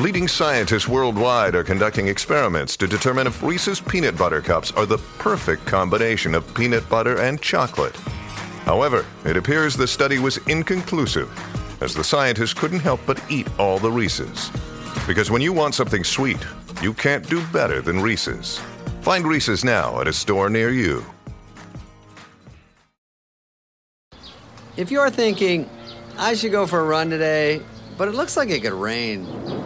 leading scientists worldwide are conducting experiments to determine if Reese's Peanut Butter Cups are the perfect combination of peanut butter and chocolate. However, it appears the study was inconclusive, as the scientists couldn't help but eat all the Reese's. Because when you want something sweet, you can't do better than Reese's. Find Reese's now at a store near you. If you're thinking, I should go for a run today, but it looks like it could rain,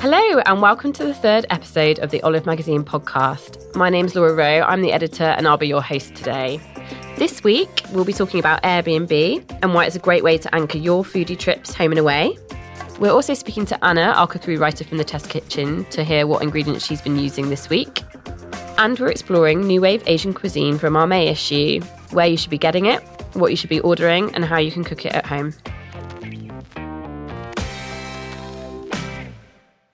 Hello, and welcome to the third episode of the Olive Magazine podcast. My name's Laura Rowe, I'm the editor, and I'll be your host today. This week, we'll be talking about Airbnb and why it's a great way to anchor your foodie trips home and away. We're also speaking to Anna, our cookery writer from the Test Kitchen, to hear what ingredients she's been using this week. And we're exploring new wave Asian cuisine from our May issue, where you should be getting it, what you should be ordering, and how you can cook it at home.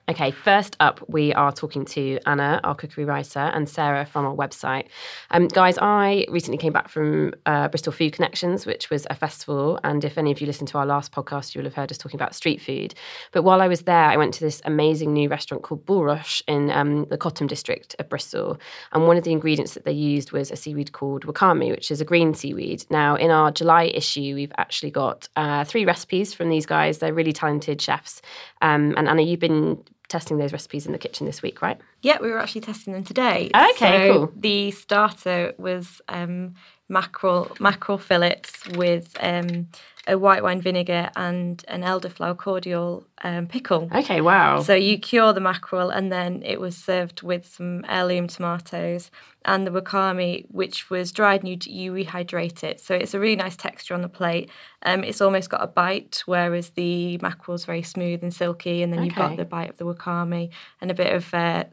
Okay, first up, we are talking to Anna, our cookery writer, and Sarah from our website. Um, guys, I recently came back from uh, Bristol Food Connections, which was a festival. And if any of you listened to our last podcast, you will have heard us talking about street food. But while I was there, I went to this amazing new restaurant called Bulrush in um, the Cotham district of Bristol. And one of the ingredients that they used was a seaweed called wakame, which is a green seaweed. Now, in our July issue, we've actually got uh, three recipes from these guys. They're really talented chefs. Um, and Anna, you've been testing those recipes in the kitchen this week, right? Yeah, we were actually testing them today. Okay, so cool. The starter was um, mackerel mackerel fillets with um, a white wine vinegar and an elderflower cordial um, pickle. Okay, wow. So you cure the mackerel, and then it was served with some heirloom tomatoes and the wakame, which was dried, and you, you rehydrate it. So it's a really nice texture on the plate. Um, it's almost got a bite, whereas the mackerel's very smooth and silky, and then you've got the bite of the wakame and a bit of uh,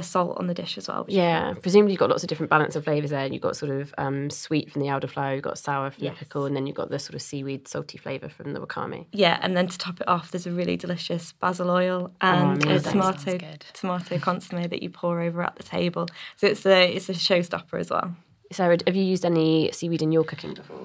salt on the dish as well. is Yeah, presumably you've got lots of different balance of flavours there. You've got sort of um, sweet from the elderflower, you've got sour from Yes. the pickle, and then you've got the sort of seaweed salty flavour from the wakame. Yeah, and then to top it off, there's a really delicious basil oil and a tomato tomato consomme that you pour over at the table. So it's a it's a showstopper as well. Sarah, have you used any seaweed in your cooking before?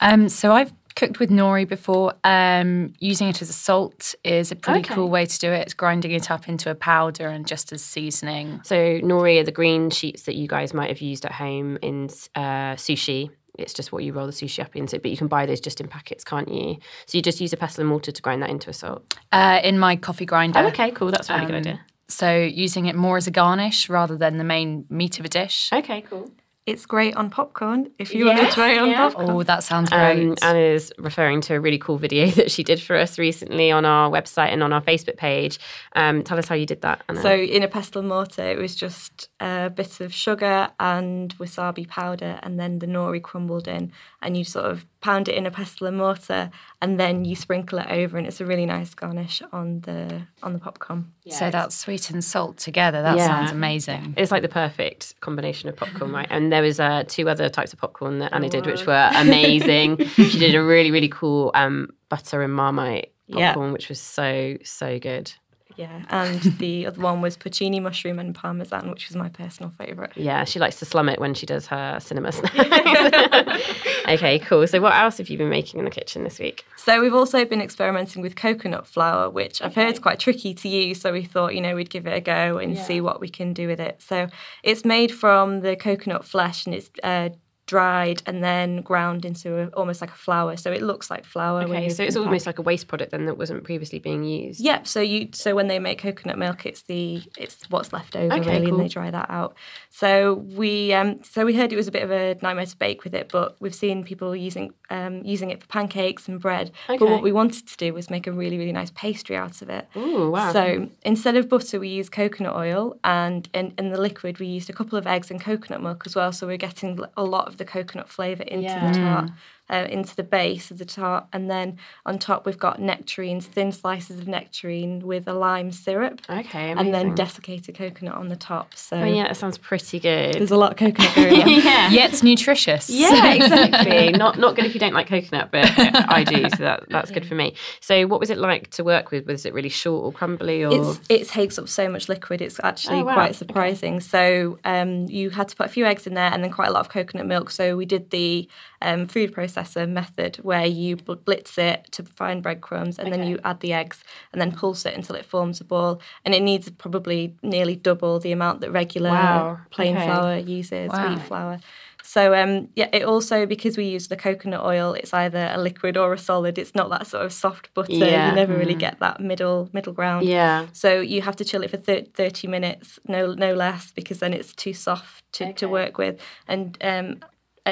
Um, so I've cooked with nori before. Um, using it as a salt is a pretty Okay. cool way to do it. It's grinding it up into a powder and just as seasoning. So nori are the green sheets that you guys might have used at home in uh, sushi. It's just what you roll the sushi up into, but you can buy those just in packets, can't you? So you just use a pestle and mortar to grind that into a salt. Uh, in my coffee grinder. Oh, okay, cool. That's a really good Um, idea. So using it more as a garnish rather than the main meat of a dish. Okay, cool. It's great on popcorn if you Yeah, want to try it on yeah. popcorn. Oh, that sounds great. Um, is referring to a really cool video that she did for us recently on our website and on our Facebook page. Um, tell us how you did that, Anna. So in a pestle and mortar, it was just a bit of sugar and wasabi powder, and then the nori crumbled in, and you sort of pound it in a pestle and mortar, and then you sprinkle it over, and it's a really nice garnish on the on the popcorn. so that's sweet and salt together. That Yeah. sounds amazing. It's like the perfect combination of popcorn, right? And there was uh, two other types of popcorn that Anna did, which were amazing. she did a really, really cool um, butter and marmite Yeah. popcorn, which was so so good. Yeah, and the other one was porcini mushroom and parmesan, which was my personal favourite. Yeah, she likes to slum it when she does her cinema snacks. okay, cool. So, what else have you been making in the kitchen this week? So we've also been experimenting with coconut flour, which I've heard is quite tricky to use. So we thought, you know, we'd give it a go and see what we can do with it. So it's made from the coconut flesh and it's uh, dried and then ground into a, almost like a flour. So it looks like flour. Okay, so it's almost like a waste product then that wasn't previously being used. Yep. So you so when they make coconut milk, it's the it's what's left over Okay, really, cool. and they dry that out. So we um so we heard it was a bit of a nightmare to bake with it, but we've seen people using um using it for pancakes and bread. okay. But what we wanted to do was make a really really nice pastry out of it. Ooh, wow. So instead of butter, we used coconut oil, and in, in the liquid we used a couple of eggs and coconut milk as well. So we're getting a lot of the coconut flavour into Yeah. the tart, mm. Uh, into the base of the tart, and then on top we've got nectarines, thin slices of nectarine with a lime syrup, Okay, and then desiccated coconut on the top. So Oh, yeah, that sounds pretty good. there's a lot of coconut going on. yeah. Yet nutritious. Yeah, exactly. not not good if you don't like coconut, but I do, so that that's good for me. So, what was it like to work with? Was it really short or crumbly, or It's, it takes up so much liquid. It's actually Oh, wow. quite surprising. So um, you had to put a few eggs in there and then quite a lot of coconut milk. So we did the um, food processor method where you blitz it to find breadcrumbs and then you add the eggs and then pulse it until it forms a ball. And it needs probably nearly double the amount that regular Wow. plain Okay. flour uses, Wow. wheat flour. So um, yeah, it also because we use the coconut oil, it's either a liquid or a solid. It's not that sort of soft butter. Yeah. You never really get that middle middle ground. yeah? So you have to chill it for 30 minutes, no no less, because then it's too soft to, to work with, and um,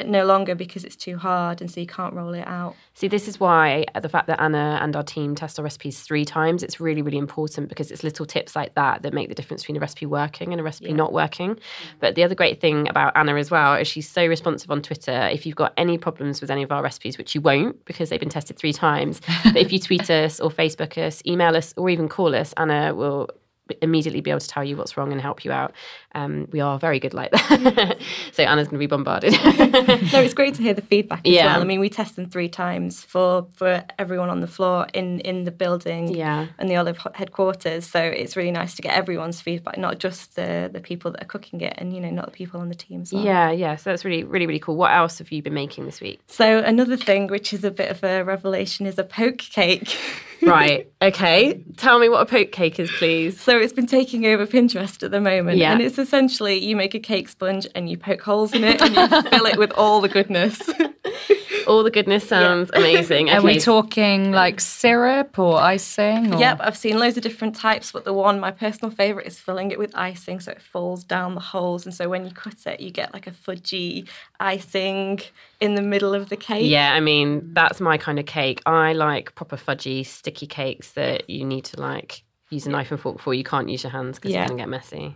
no longer because it's too hard, and so you can't roll it out. See, this is why uh, the fact that Anna and our team test our recipes three times, it's really, really important because it's little tips like that that make the difference between a recipe working and a recipe not working. But the other great thing about Anna as well is she's so responsive on Twitter. If you've got any problems with any of our recipes, which you won't because they've been tested three times, but if you tweet us or Facebook us, email us, or even call us, Anna will immediately be able to tell you what's wrong and help you out. Um, we are very good like that. so Anna's going to be bombarded. No, it's great to hear the feedback as Yeah. well. I mean, we test them three times for for everyone on the floor in in the building Yeah. and the Olive headquarters. So it's really nice to get everyone's feedback, not just the the people that are cooking it, and you know, not the people on the team as well. yeah, yeah. So that's really, really, really cool. What else have you been making this week? So another thing, which is a bit of a revelation, is a poke cake. Right. Okay. Tell me what a poke cake is, please. So it's been taking over Pinterest at the moment. Yeah. And it's essentially you make a cake sponge and you poke holes in it and you fill it with all the goodness. All the goodness sounds amazing. Are we talking like syrup or icing? Or? yep, I've seen loads of different types, but the one, my personal favourite, is filling it with icing so it falls down the holes. And so when you cut it, you get like a fudgy icing in the middle of the cake. Yeah, I mean, that's my kind of cake. I like proper fudgy, sticky cakes that you need to like use a knife and fork for. You can't use your hands because Yeah. it's going to get messy.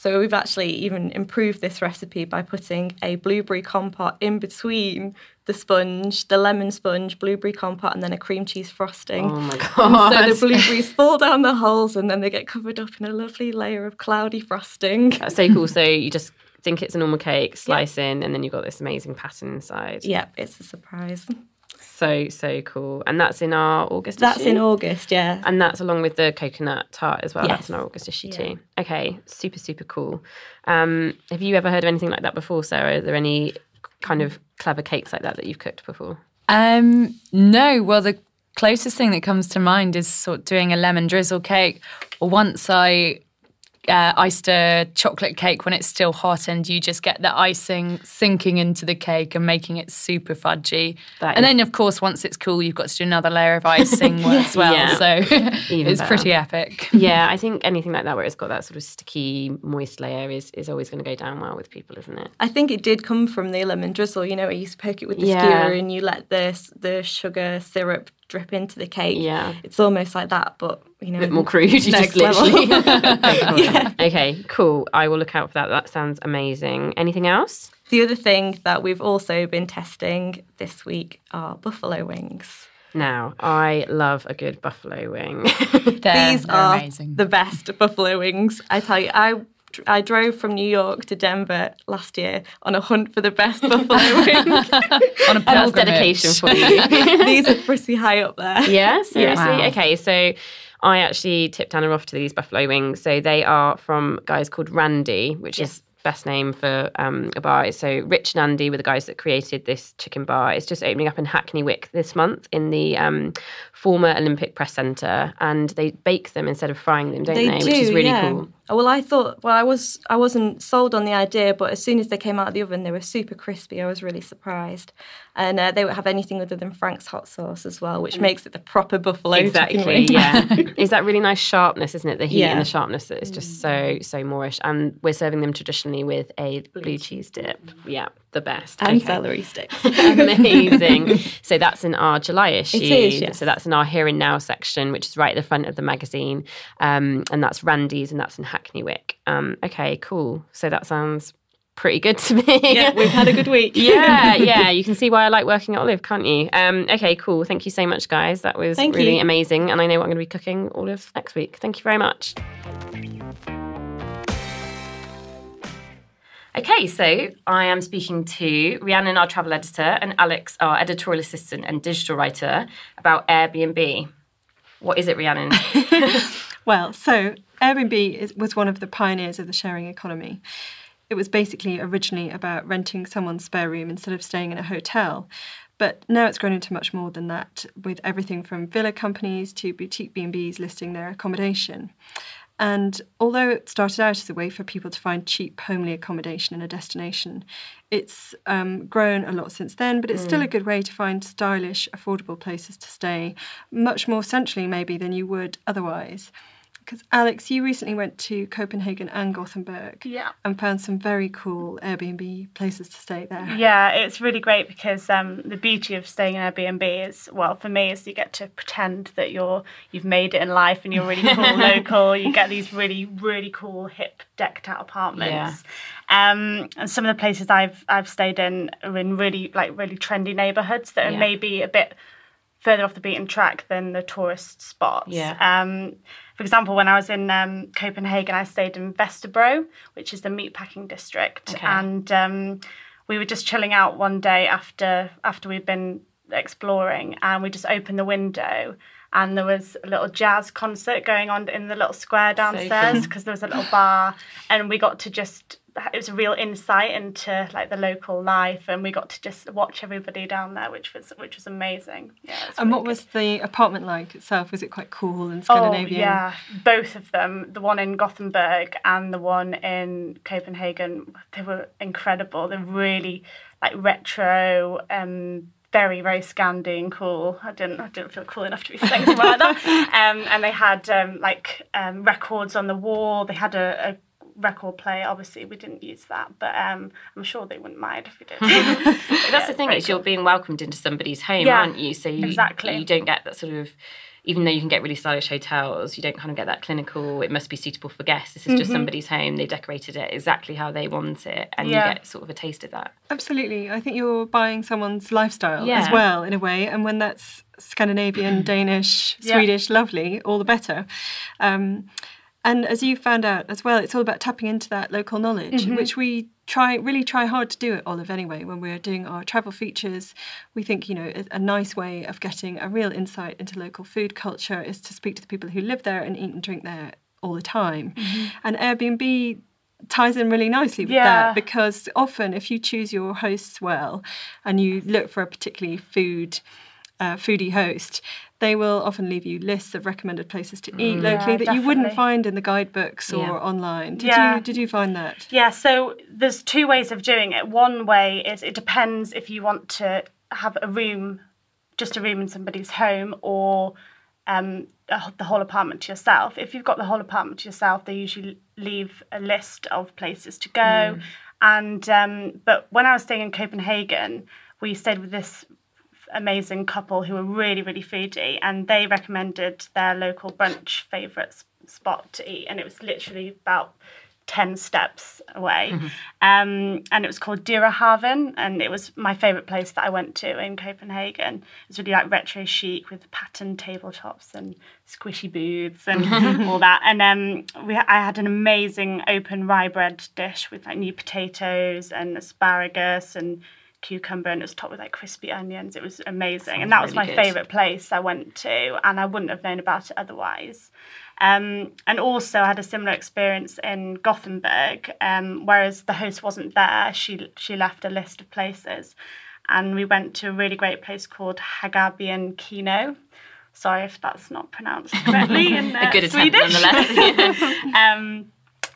So we've actually even improved this recipe by putting a blueberry compote in between the sponge, the lemon sponge, blueberry compote, and then a cream cheese frosting. Oh my god. So the blueberries fall down the holes and then they get covered up in a lovely layer of cloudy frosting. That's so cool. So you just think it's a normal cake, slice in, and then you've got this amazing pattern inside. Yep, it's a surprise. So, so cool. And that's in our August That's issue? in August, yeah. And that's along with the coconut tart as well. That's Yes. in our August issue too. Okay, super, super cool. Um, have you ever heard of anything like that before, Sarah? Are there any kind of clever cakes like that that you've cooked before? Um, no. Well, the closest thing that comes to mind is sort of doing a lemon drizzle cake. Or once I uh, iced a chocolate cake when it's still hot, and you just get the icing sinking into the cake and making it super fudgy. That and is- then, of course, once it's cool, you've got to do another layer of icing as well. Yeah. So it's better. pretty epic. yeah, I think anything like that where it's got that sort of sticky, moist layer is, is always going to go down well with people, isn't it? I think it did come from the lemon drizzle. You know, where you used to poke it with the Yeah. skewer and you let the the sugar syrup drip into the cake. Yeah. it's almost like that, but you know, A bit more crude. You just Next level. literally. Okay, cool. I will look out for that. That sounds amazing. Anything else? The other thing that we've also been testing this week are buffalo wings. Now, I love a good buffalo wing. They're, These they're are amazing. the best buffalo wings. I tell you, I I drove from New York to Denver last year on a hunt for the best buffalo wing. on a That's dedication for you. These are pretty high up there. Yeah, seriously. Wow. Okay, so I actually tipped Anna off to these buffalo wings. So they are from guys called Randy, which is best name for um, a bar. So Rich and Andy were the guys that created this chicken bar. It's just opening up in Hackney Wick this month in the um, former Olympic Press Centre, and they bake them instead of frying them, don't they? Which is really yeah. cool. Oh, Well, I thought, well, I was, I wasn't sold on the idea, but as soon as they came out of the oven, they were super crispy. I was really surprised, and uh, they won't have anything other than Frank's hot sauce as well, which mm. makes it the proper buffalo Exactly. Yeah. is that really nice sharpness, isn't it? The heat Yeah. and the sharpness that is just mm. so so moorish. And we're serving them traditionally with a blue cheese dip. Yeah, the best. and Okay. celery sticks. Amazing. so that's in our July issue. is, yes. So that's in our Here and Now section, which is right at the front of the magazine. Um, and that's Randy's, and that's in Hackney Wick. Um, okay, cool. So that sounds pretty good to me. yeah, we've had a good week. yeah, yeah. You can see why I like working at Olive, can't you? Um, okay, cool. Thank you so much, guys. That was Thank really you. amazing. And I know what I'm going to be cooking all of next week. Thank you very much. Okay, so I am speaking to Rhiannon, our travel editor, and Alex, our editorial assistant and digital writer, about Airbnb. What is it, Rhiannon? Well, so Airbnb is, was one of the pioneers of the sharing economy. It was basically originally about renting someone's spare room instead of staying in a hotel. But now it's grown into much more than that, with everything from villa companies to boutique B&Bs listing their accommodation. And although it started out as a way for people to find cheap, homely accommodation in a destination, it's um, grown a lot since then, but it's still a good way to find stylish, affordable places to stay, much more centrally maybe than you would otherwise. Because Alex, you recently went to Copenhagen and Gothenburg Yeah. and found some very cool Airbnb places to stay there. Yeah, it's really great because um, the beauty of staying in Airbnb is, well, for me, is you get to pretend that you're you've made it in life and you're really cool local. You get these really really cool hip decked out apartments. Um, and some of the places I've I've stayed in are in really like really trendy neighborhoods that are Yeah. maybe a bit further off the beaten track than the tourist spots. Yeah. Um, for example, when I was in um, Copenhagen, I stayed in Vesterbro, which is the meatpacking district, Okay. and um, we were just chilling out one day after after we'd been exploring, and we just opened the window. And there was a little jazz concert going on in the little square downstairs because there was a little bar, and we got to just it was a real insight into like the local life, and we got to just watch everybody down there, which was which was amazing. Yeah, was And really what good. was the apartment like itself? Was it quite cool and Scandinavian? Oh, yeah, both of them, the one in Gothenburg and the one in Copenhagen, they were incredible. They're really like retro, um, very very Scandi and cool. I didn't I didn't feel cool enough to be staying somewhere like that. Um, and they had um, like um, records on the wall. They had a, a record player. Obviously, we didn't use that, but um, I'm sure they wouldn't mind if we did. That's the thing, is you're being welcomed into somebody's home, Yeah, aren't you? So you, exactly. you don't get that sort of even though you can get really stylish hotels, you don't kind of get that clinical, it must be suitable for guests. This is just somebody's home, they decorated it exactly how they want it, and Yeah. you get sort of a taste of that. Absolutely. I think you're buying someone's lifestyle as well, in a way. And when that's Scandinavian, Danish, Yeah. Swedish, lovely, all the better. Um, and as you found out as well, it's all about tapping into that local knowledge, which we try really try hard to do it Olive anyway. When we're doing our travel features, we think you know a, a nice way of getting a real insight into local food culture is to speak to the people who live there and eat and drink there all the time. And Airbnb ties in really nicely with Yeah. that because often if you choose your hosts well and you look for a particularly food uh, foodie host they will often leave you lists of recommended places to eat locally Yeah, that you wouldn't find in the guidebooks or Yeah. online did Yeah. you did you find that Yeah, so there's two ways of doing it. One way is it depends if you want to have a room, just a room in somebody's home, or um, a- the whole apartment to yourself. If you've got the whole apartment to yourself, they usually leave a list of places to go. And um, but when I was staying in Copenhagen, we stayed with this amazing couple who were really really foodie and they recommended their local brunch favourite spot to eat and it was literally about 10 steps away. Um, and it was called Dyrehaven, and it was my favourite place that I went to in Copenhagen. It's really like retro chic with patterned tabletops and squishy booths and all that. And um, we, I had an amazing open rye bread dish with like new potatoes and asparagus and cucumber and it was topped with like crispy onions. It was amazing. and that was really my good. favourite place I went to and I wouldn't have known about it otherwise. Um, and also I had a similar experience in Gothenburg, um, whereas the host wasn't there, she she left a list of places. And we went to a really great place called Hagabian Kino. Sorry if that's not pronounced correctly in uh, good Swedish. um,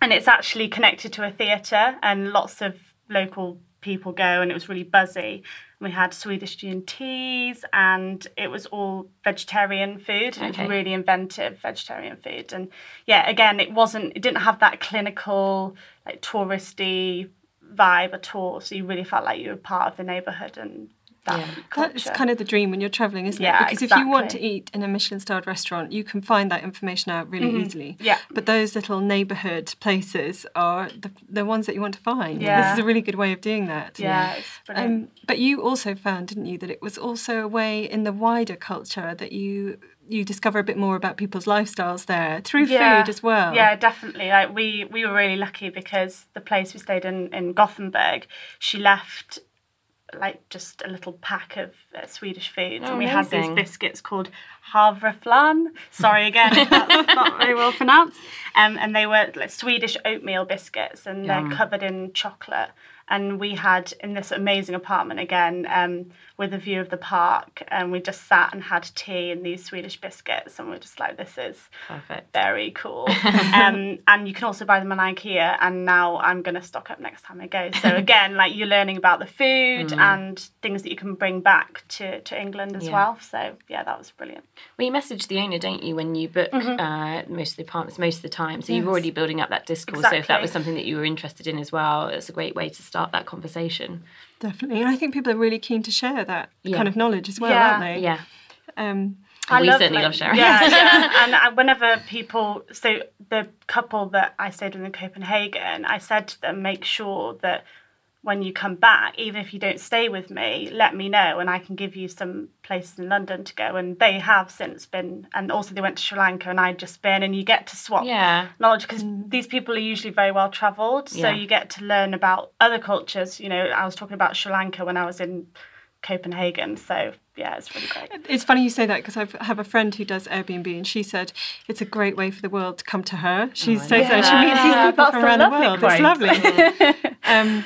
and it's actually connected to a theatre, and lots of local people go, and it was really buzzy. We had Swedish teas, and it was all vegetarian food. and It Okay. was really inventive vegetarian food, and yeah, again, it wasn't. It didn't have that clinical, like touristy vibe at all. So you really felt like you were part of the neighbourhood and that Yeah. That's kind of the dream when you're traveling, isn't Yeah, it? Because if you want to eat in a Michelin starred restaurant, you can find that information out really easily. Mm-hmm. Yeah. But those little neighbourhood places are the, the ones that you want to find. Yeah. This is a really good way of doing that. yeah, it's brilliant. Um, but you also found, didn't you, that it was also a way in the wider culture that you you discover a bit more about people's lifestyles there through food as well. Yeah, definitely. Like we we were really lucky because the place we stayed in in Gothenburg, she left like just a little pack of uh, Swedish foods, Oh, and we had these biscuits called havreflarn. Sorry again if that's not very well pronounced. Um, and they were like Swedish oatmeal biscuits, and they're covered in chocolate. And we had in this amazing apartment again um, with a view of the park, and we just sat and had tea and these Swedish biscuits, and we're just like, this is Perfect. very cool. um, and you can also buy them on IKEA. And now I'm going to stock up next time I go. So again, like you're learning about the food and things that you can bring back to, to England as Yeah. well. So yeah, that was brilliant. Well, you message the owner, don't you, when you book uh, most of the apartments most of the time. So you're already building up that discourse. So if that was something that you were interested in as well, it's a great way to start that conversation. Definitely. And I think people are really keen to share that Yeah. kind of knowledge as well, Yeah. aren't they? Yeah. Um, we certainly love sharing. Yeah, yeah. and I, whenever people, so the couple that I stayed with in Copenhagen, I said to them, make sure that when you come back, even if you don't stay with me, let me know and I can give you some places in London to go. And they have since been, and also they went to Sri Lanka and I'd just been, and you get to swap Yeah. knowledge because these people are usually very well travelled. So Yeah. you get to learn about other cultures. You know, I was talking about Sri Lanka when I was in Copenhagen. So yeah, it's really great. It's funny you say that because I have a friend who does Airbnb and she said it's a great way for the world to come to her. She says that she meets these people that's from around the world. quote. It's lovely. um,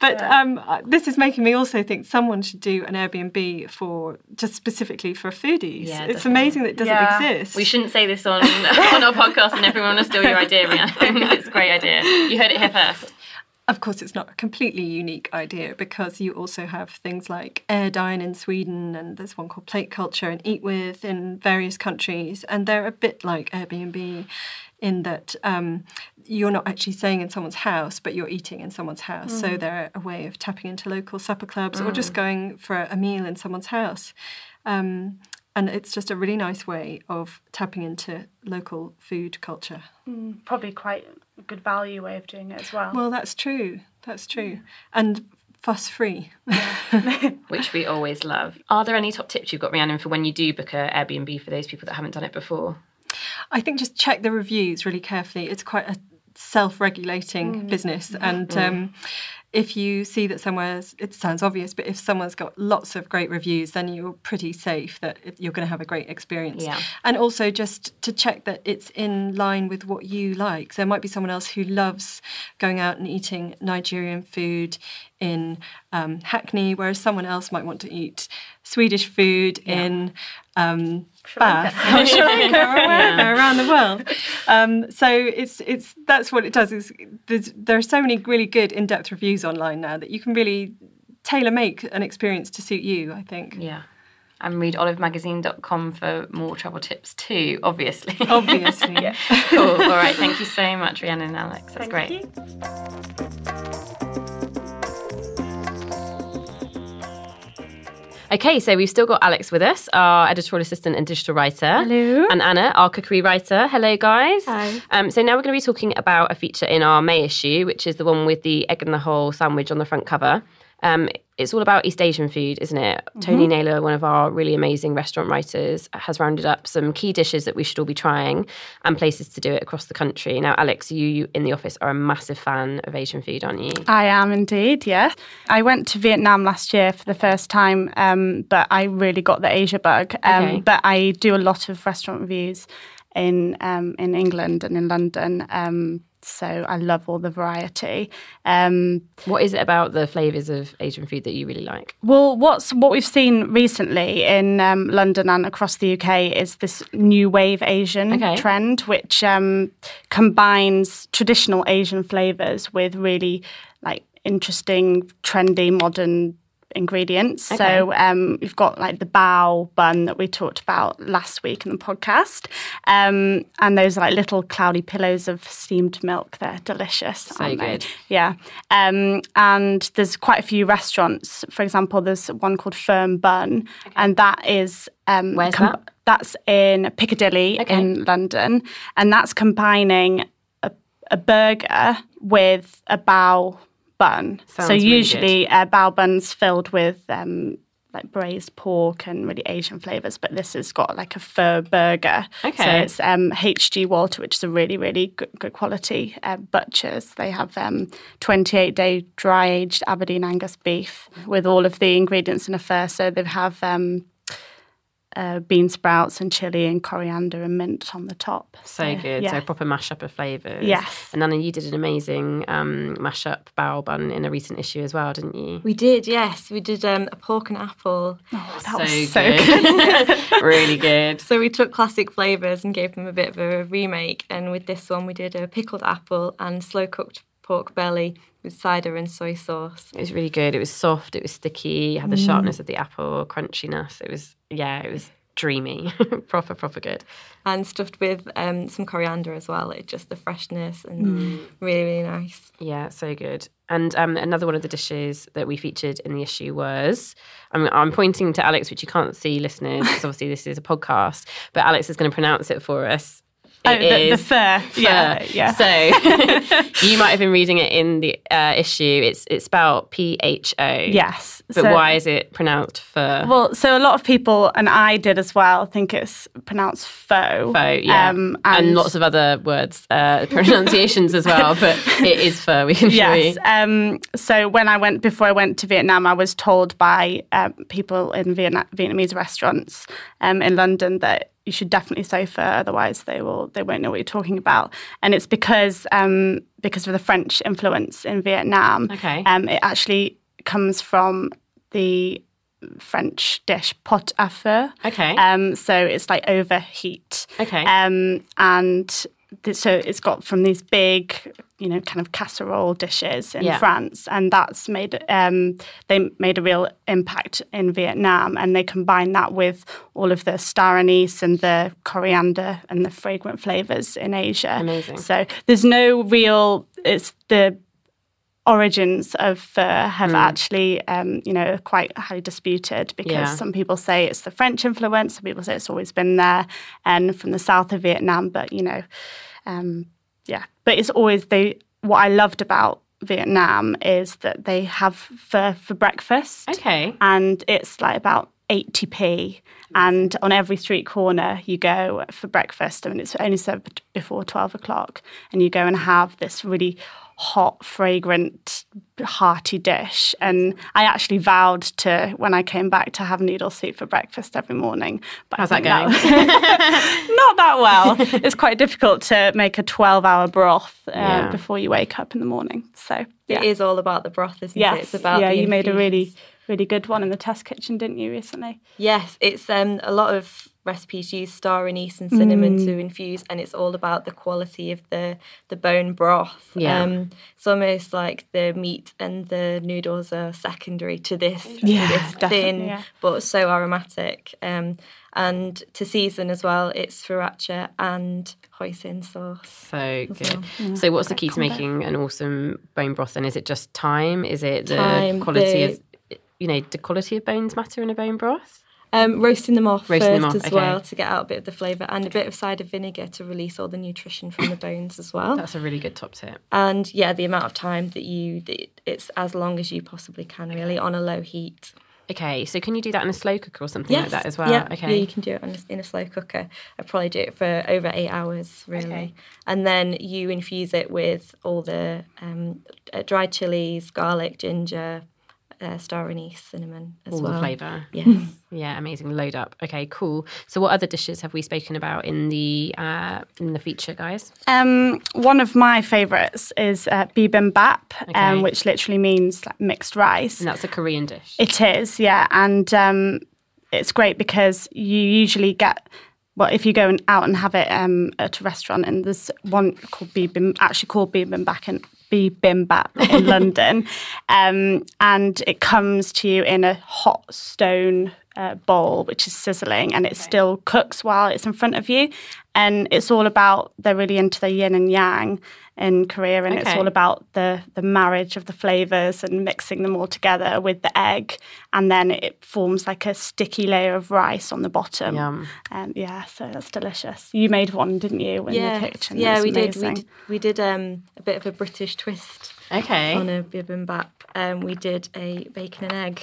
but um, uh, this is making me also think someone should do an Airbnb for just specifically for foodies. Yeah, it's definitely. amazing that it doesn't Yeah. exist. We shouldn't say this on on our podcast and everyone will steal your idea, Rhiannon. it's a great idea. You heard it here first. Of course, it's not a completely unique idea because you also have things like Air Dine in Sweden, and there's one called Plate Culture and Eat With in various countries, and they're a bit like Airbnb in that um, you're not actually staying in someone's house, but you're eating in someone's house. So they're a way of tapping into local supper clubs or just going for a meal in someone's house. Um, and it's just a really nice way of tapping into local food culture. Probably quite a good value way of doing it as well. Well, that's true. That's true. And fuss free. which we always love. Are there any top tips you've got, Rhiannon, for when you do book a Airbnb for those people that haven't done it before? I think just check the reviews really carefully. It's quite a self-regulating business, and um, if you see that somewhere's, it sounds obvious, but if someone's got lots of great reviews, then you're pretty safe that you're going to have a great experience. Yeah. And also just to check that it's in line with what you like. There might be someone else who loves going out and eating Nigerian food in um, Hackney, whereas someone else might want to eat Swedish food in um, Bath Lanka or wherever around the world. Um, so it's it's that's what it does. Is there's, there are so many really good in-depth reviews online now that you can really tailor make an experience to suit you. I think. Yeah. And read olivemagazine.com for more travel tips too, obviously. Obviously, cool. All right. Thank you so much, Rhiannon and Alex. That's Thank great. you. Okay, so we've still got Alex with us, our editorial assistant and digital writer. Hello. And Anna, our cookery writer. Hello, guys. Hi. Um, so now we're going to be talking about a feature in our May issue, which is the one with the egg in the hole sandwich on the front cover. Um, it's all about East Asian food, isn't it? Tony Naylor, one of our really amazing restaurant writers, has rounded up some key dishes that we should all be trying and places to do it across the country. Now, Alex, you, you in the office are a massive fan of Asian food, aren't you? I am indeed, yeah. I went to Vietnam last year for the first time, um, but I really got the Asia bug. Um, Okay. But I do a lot of restaurant reviews in um, in England and in London. Um, so I love all the variety. Um, What is it about the flavours of Asian food that you really like? Well, what's what we've seen recently in um, London and across the UK is this new wave Asian Okay. trend, which um, combines traditional Asian flavors with really like interesting, trendy, modern ingredients. So um, you've got like the bao bun that we talked about last week in the podcast, um, and those are like little cloudy pillows of steamed milk. They're delicious. So aren't they? good. Yeah. Um, and there's quite a few restaurants. For example, there's one called Firm Bun, and that is. Um, Where's that? That's in Piccadilly Okay. in London, and that's combining a, a burger with a bao bun. Sounds so really usually a bao bun's filled with um, like braised pork and really Asian flavors, but this has got like a pho burger. Okay. So it's um, HG Walter, which is a really, really good, good quality uh, butchers. They have um, 28 day dry aged Aberdeen Angus beef with all of the ingredients in a pho. So they have um, uh, bean sprouts and chili and coriander and mint on the top. So good. yeah. So proper mashup of flavours. Yes. And Anna, you did an amazing um, mashup bao bun in a recent issue as well, didn't you? We did, yes. We did um, a pork and apple. that so was so good. really good. So we took classic flavours and gave them a bit of a remake. And with this one, we did a pickled apple and slow cooked pork belly with cider and soy sauce. It was really good. It was soft. It was sticky. It had the Mm. sharpness of the apple, crunchiness. It was yeah. It was dreamy. proper proper good. And stuffed with um, some coriander as well. It just the freshness and Mm. really, really nice. Yeah, so good. And um, another one of the dishes that we featured in the issue was I'm, I'm pointing to Alex, which you can't see, listeners, because obviously this is a podcast, but Alex is going to pronounce it for us. Oh, the, the is fur. Yeah, yeah. So you might have been reading it in the uh, issue. It's it's spelled P H O. yes. But So- why is it pronounced fur? Well, so a lot of people, and I did as well, think it's pronounced faux. Faux, yeah. Um, and, lots of other words, uh, pronunciations as well, but it is fur, we can show Yes. you. Um, so when I went before I went to Vietnam, I was told by um, people in Vietnam, Vietnamese restaurants um, in London that you should definitely say pho, otherwise they will they won't know what you're talking about. And it's because um, because of the French influence in Vietnam. Okay. Um, it actually comes from the French dish pot-au-feu. Okay. Um, so it's like overheat. Okay. Um, and so it's got from these big, you know, kind of casserole dishes in Yeah. France, and that's made. Um, they made a real impact in Vietnam, and they combine that with all of the star anise and the coriander and the fragrant flavors in Asia. Amazing. So there's no real. It's the origins of pho have actually, um, you know, quite highly disputed because Yeah. some people say it's the French influence, some people say it's always been there and from the south of Vietnam. But you know, um, yeah, but it's always they. What I loved about Vietnam is that they have pho for breakfast Okay. and it's like about 80p and on every street corner you go for breakfast I mean it's only served before 12 o'clock and you go and have this really hot fragrant hearty dish and I actually vowed to when I came back to have noodle soup for breakfast every morning but How's that going? not that well it's quite difficult to make a 12 hour broth uh, Yeah. before you wake up in the morning so yeah. It is all about the broth, isn't yes it? It's about yeah you made a really really good one in the test kitchen didn't you recently Yes, it's um, a lot of recipes use star anise and cinnamon Mm. to infuse, and it's all about the quality of the the bone broth. Yeah. Um, it's almost like the meat and the noodles are secondary to this, Yeah, this definitely, thin yeah. but so aromatic. Um, and to season as well, it's sriracha and hoisin sauce. So good. So, what's the key to making an awesome bone broth? And is it just time? Is it the Time, quality the- of you know, do quality of bones matter in a bone broth? Um, roasting them off Roasting first them off, as okay. well to get out a bit of the flavour and a bit of cider vinegar to release all the nutrition from the bones as well. That's a really good top tip. and yeah, the amount of time that you it's as long as you possibly can really on a low heat. Okay, so can you do that in a slow cooker or something like that as well? Yeah, okay. yeah, you can do it a, in a slow cooker. I'd probably do it for over eight hours, really. Okay. And then you infuse it with all the um, uh, dried chilies, garlic, ginger, uh, star anise, cinnamon as All well. the flavour. Yes. Yeah, amazing. Load up. Okay, cool. So, what other dishes have we spoken about in the uh, in the feature, guys? Um, one of my favourites is uh, bibimbap, Okay. um, which literally means like, mixed rice. And that's a Korean dish. It is, yeah, and um, it's great because you usually get. Well, if you go out and have it um, at a restaurant, and there's one called Bibim, actually called Bibimbap in Bibimbap in London, um, and it comes to you in a hot stone uh, bowl, which is sizzling, and it still cooks while it's in front of you, and it's all about they're really into the yin and yang in Korea, and it's all about the the marriage of the flavors and mixing them all together with the egg, and then it forms like a sticky layer of rice on the bottom. Yum. Um, yeah, so that's delicious. You made one, didn't you, in Yes, the kitchen? Yeah, we did. We did. We did um, a bit of a British twist Okay. on a bibimbap. Um, we did a bacon and egg.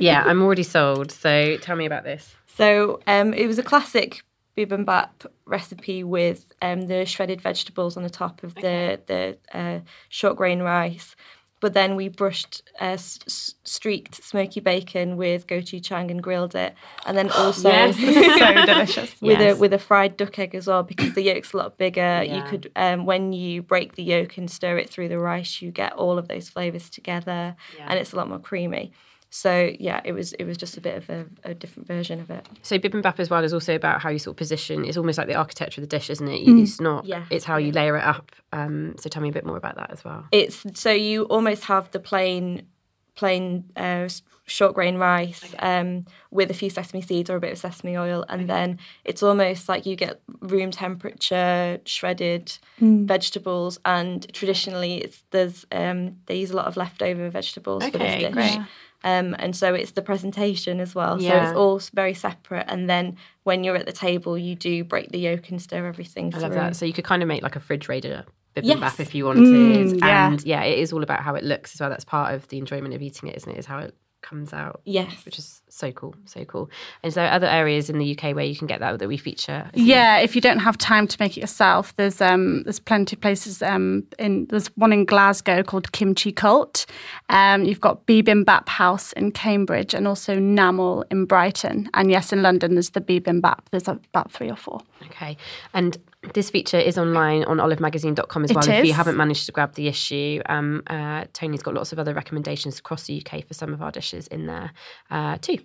Yeah, I'm already sold. So, tell me about this. So um, it was a classic bibimbap recipe with um, the shredded vegetables on the top of the the uh, short grain rice. But then we brushed uh, s- streaked smoky bacon with gochujang and grilled it, and then also Yes. so delicious. with Yes. a with a fried duck egg as well because the yolk's a lot bigger. You could um, when you break the yolk and stir it through the rice, you get all of those flavors together, and it's a lot more creamy. So yeah, it was it was just a bit of a, a different version of it. So, bibimbap as well is also about how you sort of position. It's almost like the architecture of the dish, isn't it? You It's not. Yes. It's how you layer it up. Um, so, tell me a bit more about that as well. It's so you almost have the plain plain uh, short grain rice um, with a few sesame seeds or a bit of sesame oil, and then it's almost like you get room temperature shredded vegetables. And traditionally, it's there's um, they use a lot of leftover vegetables for this Okay, dish. great. Um, and so it's the presentation as well. So it's all very separate. And then when you're at the table, you do break the yolk and stir everything I through. love that. So, you could kind of make like a fridge raider bibimbap Yes. if you wanted. Mm, yeah. And yeah, it is all about how it looks as well. That's part of the enjoyment of eating it, isn't it? Is how it comes out. Yes. Which is so cool. So cool. And so, other areas in the UK where you can get that that we feature? isn't Yeah, if you don't have time to make it yourself, there's um there's plenty of places um in there's one in Glasgow called Kimchi Cult. Um, you've got Bibimbap House in Cambridge and also Namel in Brighton. And yes, in London there's the Bibimbap. There's about three or four. Okay. And this feature is online on olivemagazine.com as It well. If you haven't managed to grab the issue, um, uh, Tony's got lots of other recommendations across the UK for some of our dishes in there uh, too.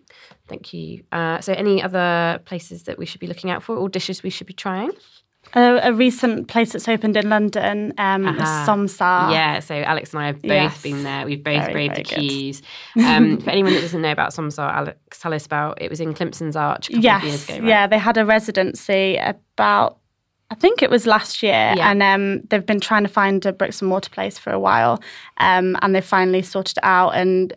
Thank you. Uh, so, any other places that we should be looking out for or dishes we should be trying? A, a recent place that's opened in London um, Aha. Som Saa. Yeah, so Alex and I have both Yes. been there. We've both Very, braved very the queues. Um, for anyone that doesn't know about Som Saa, Alex, tell us about it was in Climpson's Arch a couple of years Yes, ago. Right? yeah, they had a residency about. I think it was last year, Yeah. and um, they've been trying to find a bricks and mortar place for a while, um, and they finally sorted it out. And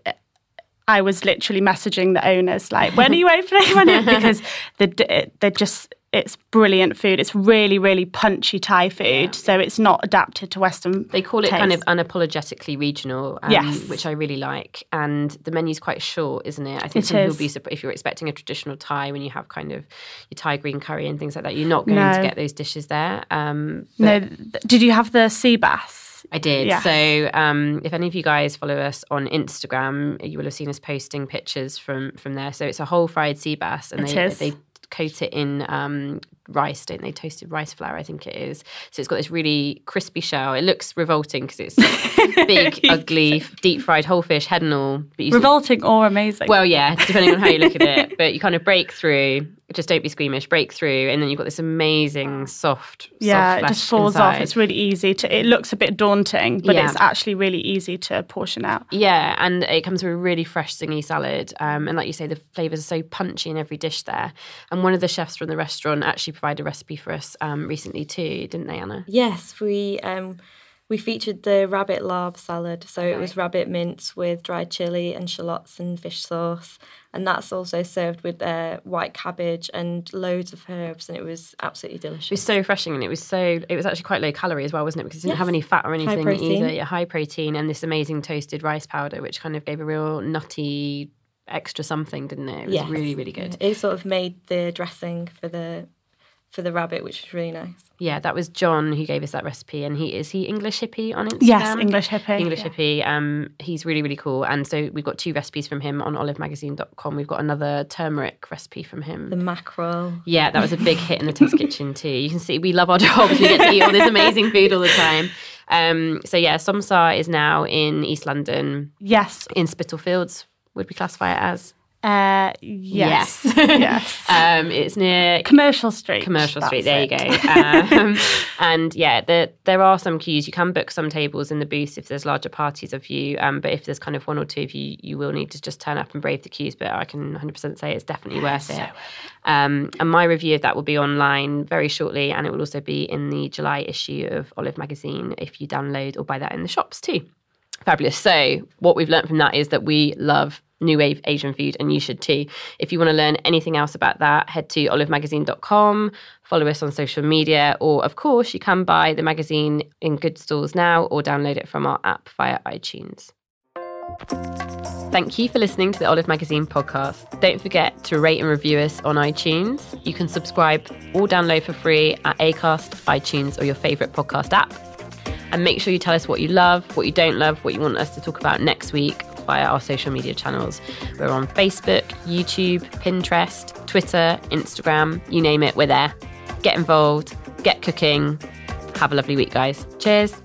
I was literally messaging the owners like, "When are you opening?" When are you-" because they they're just it's brilliant food. It's really really punchy Thai food, so it's not adapted to Western. They call it kind of unapologetically regional, um, Yes. which I really like. And the menu's quite short, isn't it? I think It some be if you're expecting a traditional Thai when you have kind of your Thai green curry and things like that, you're not going to get those dishes there. Um, No, did you have the sea bass? I did. Yes. So, um, if any of you guys follow us on Instagram, you will have seen us posting pictures from from there. So it's a whole fried sea bass, and It they is. they coat it in um, rice, don't they? Toasted rice flour, I think it is. So it's got this really crispy shell. It looks revolting because it's big, ugly, deep fried whole fish, head and all. But you sort of- Revolting or amazing? well, yeah, depending on how you look at it. But you kind of break through. Just don't be squeamish. Break through, and then you've got this amazing soft. yeah, soft it just falls off. It's really easy to. It looks a bit daunting, but Yeah. it's actually really easy to portion out. Yeah, and it comes with a really fresh zingy salad. Um, and like you say, the flavours are so punchy in every dish there. And one of the chefs from the restaurant actually provided a recipe for us um, recently too, didn't they, Anna? Yes, we um, we featured the rabbit larb salad. So it was rabbit mince with dried chili and shallots and fish sauce. And that's also served with uh, white cabbage and loads of herbs. And it was absolutely delicious. It was so refreshing and it was so it was actually quite low calorie as well, wasn't it? Because it didn't Yes. have any fat or anything protein. either. Yeah, high protein and this amazing toasted rice powder, which kind of gave a real nutty extra something, didn't it? It was Yes. really, really good. It sort of made the dressing for the for the rabbit, which was really nice. Yeah, that was John who gave us that recipe, and he is he English hippie on Instagram. Yes, English hippie. English Yeah. hippie. Um, he's really really cool, and so we've got two recipes from him on olivemagazine.com. We've got another turmeric recipe from him. The mackerel. Yeah, that was a big hit in the test kitchen too. You can see we love our jobs. We get to eat all this amazing food all the time. Um, so yeah, Som Saa is now in East London, Yes. in Spitalfields. Would we classify it as? Uh, yes. Yes. yes. Um, it's near Commercial Street. Commercial Street. There you go. Um, and yeah, there there are some queues. You can book some tables in the booth if there's larger parties of you. Um, but if there's kind of one or two of you, you will need to just turn up and brave the queues. But I can 100% say it's definitely worth it. Um, and my review of that will be online very shortly, and it will also be in the July issue of Olive Magazine if you download or buy that in the shops too. Fabulous. So, what we've learned from that is that we love new wave Asian food, and you should too. If you want to learn anything else about that, head to olivemagazine.com, follow us on social media, or of course, you can buy the magazine in good stores now or download it from our app via iTunes. Thank you for listening to the Olive Magazine podcast. Don't forget to rate and review us on iTunes. You can subscribe or download for free at Acast, iTunes, or your favourite podcast app. And make sure you tell us what you love, what you don't love, what you want us to talk about next week via our social media channels. We're on Facebook, YouTube, Pinterest, Twitter, Instagram, you name it, we're there. Get involved, get cooking. Have a lovely week, guys. Cheers.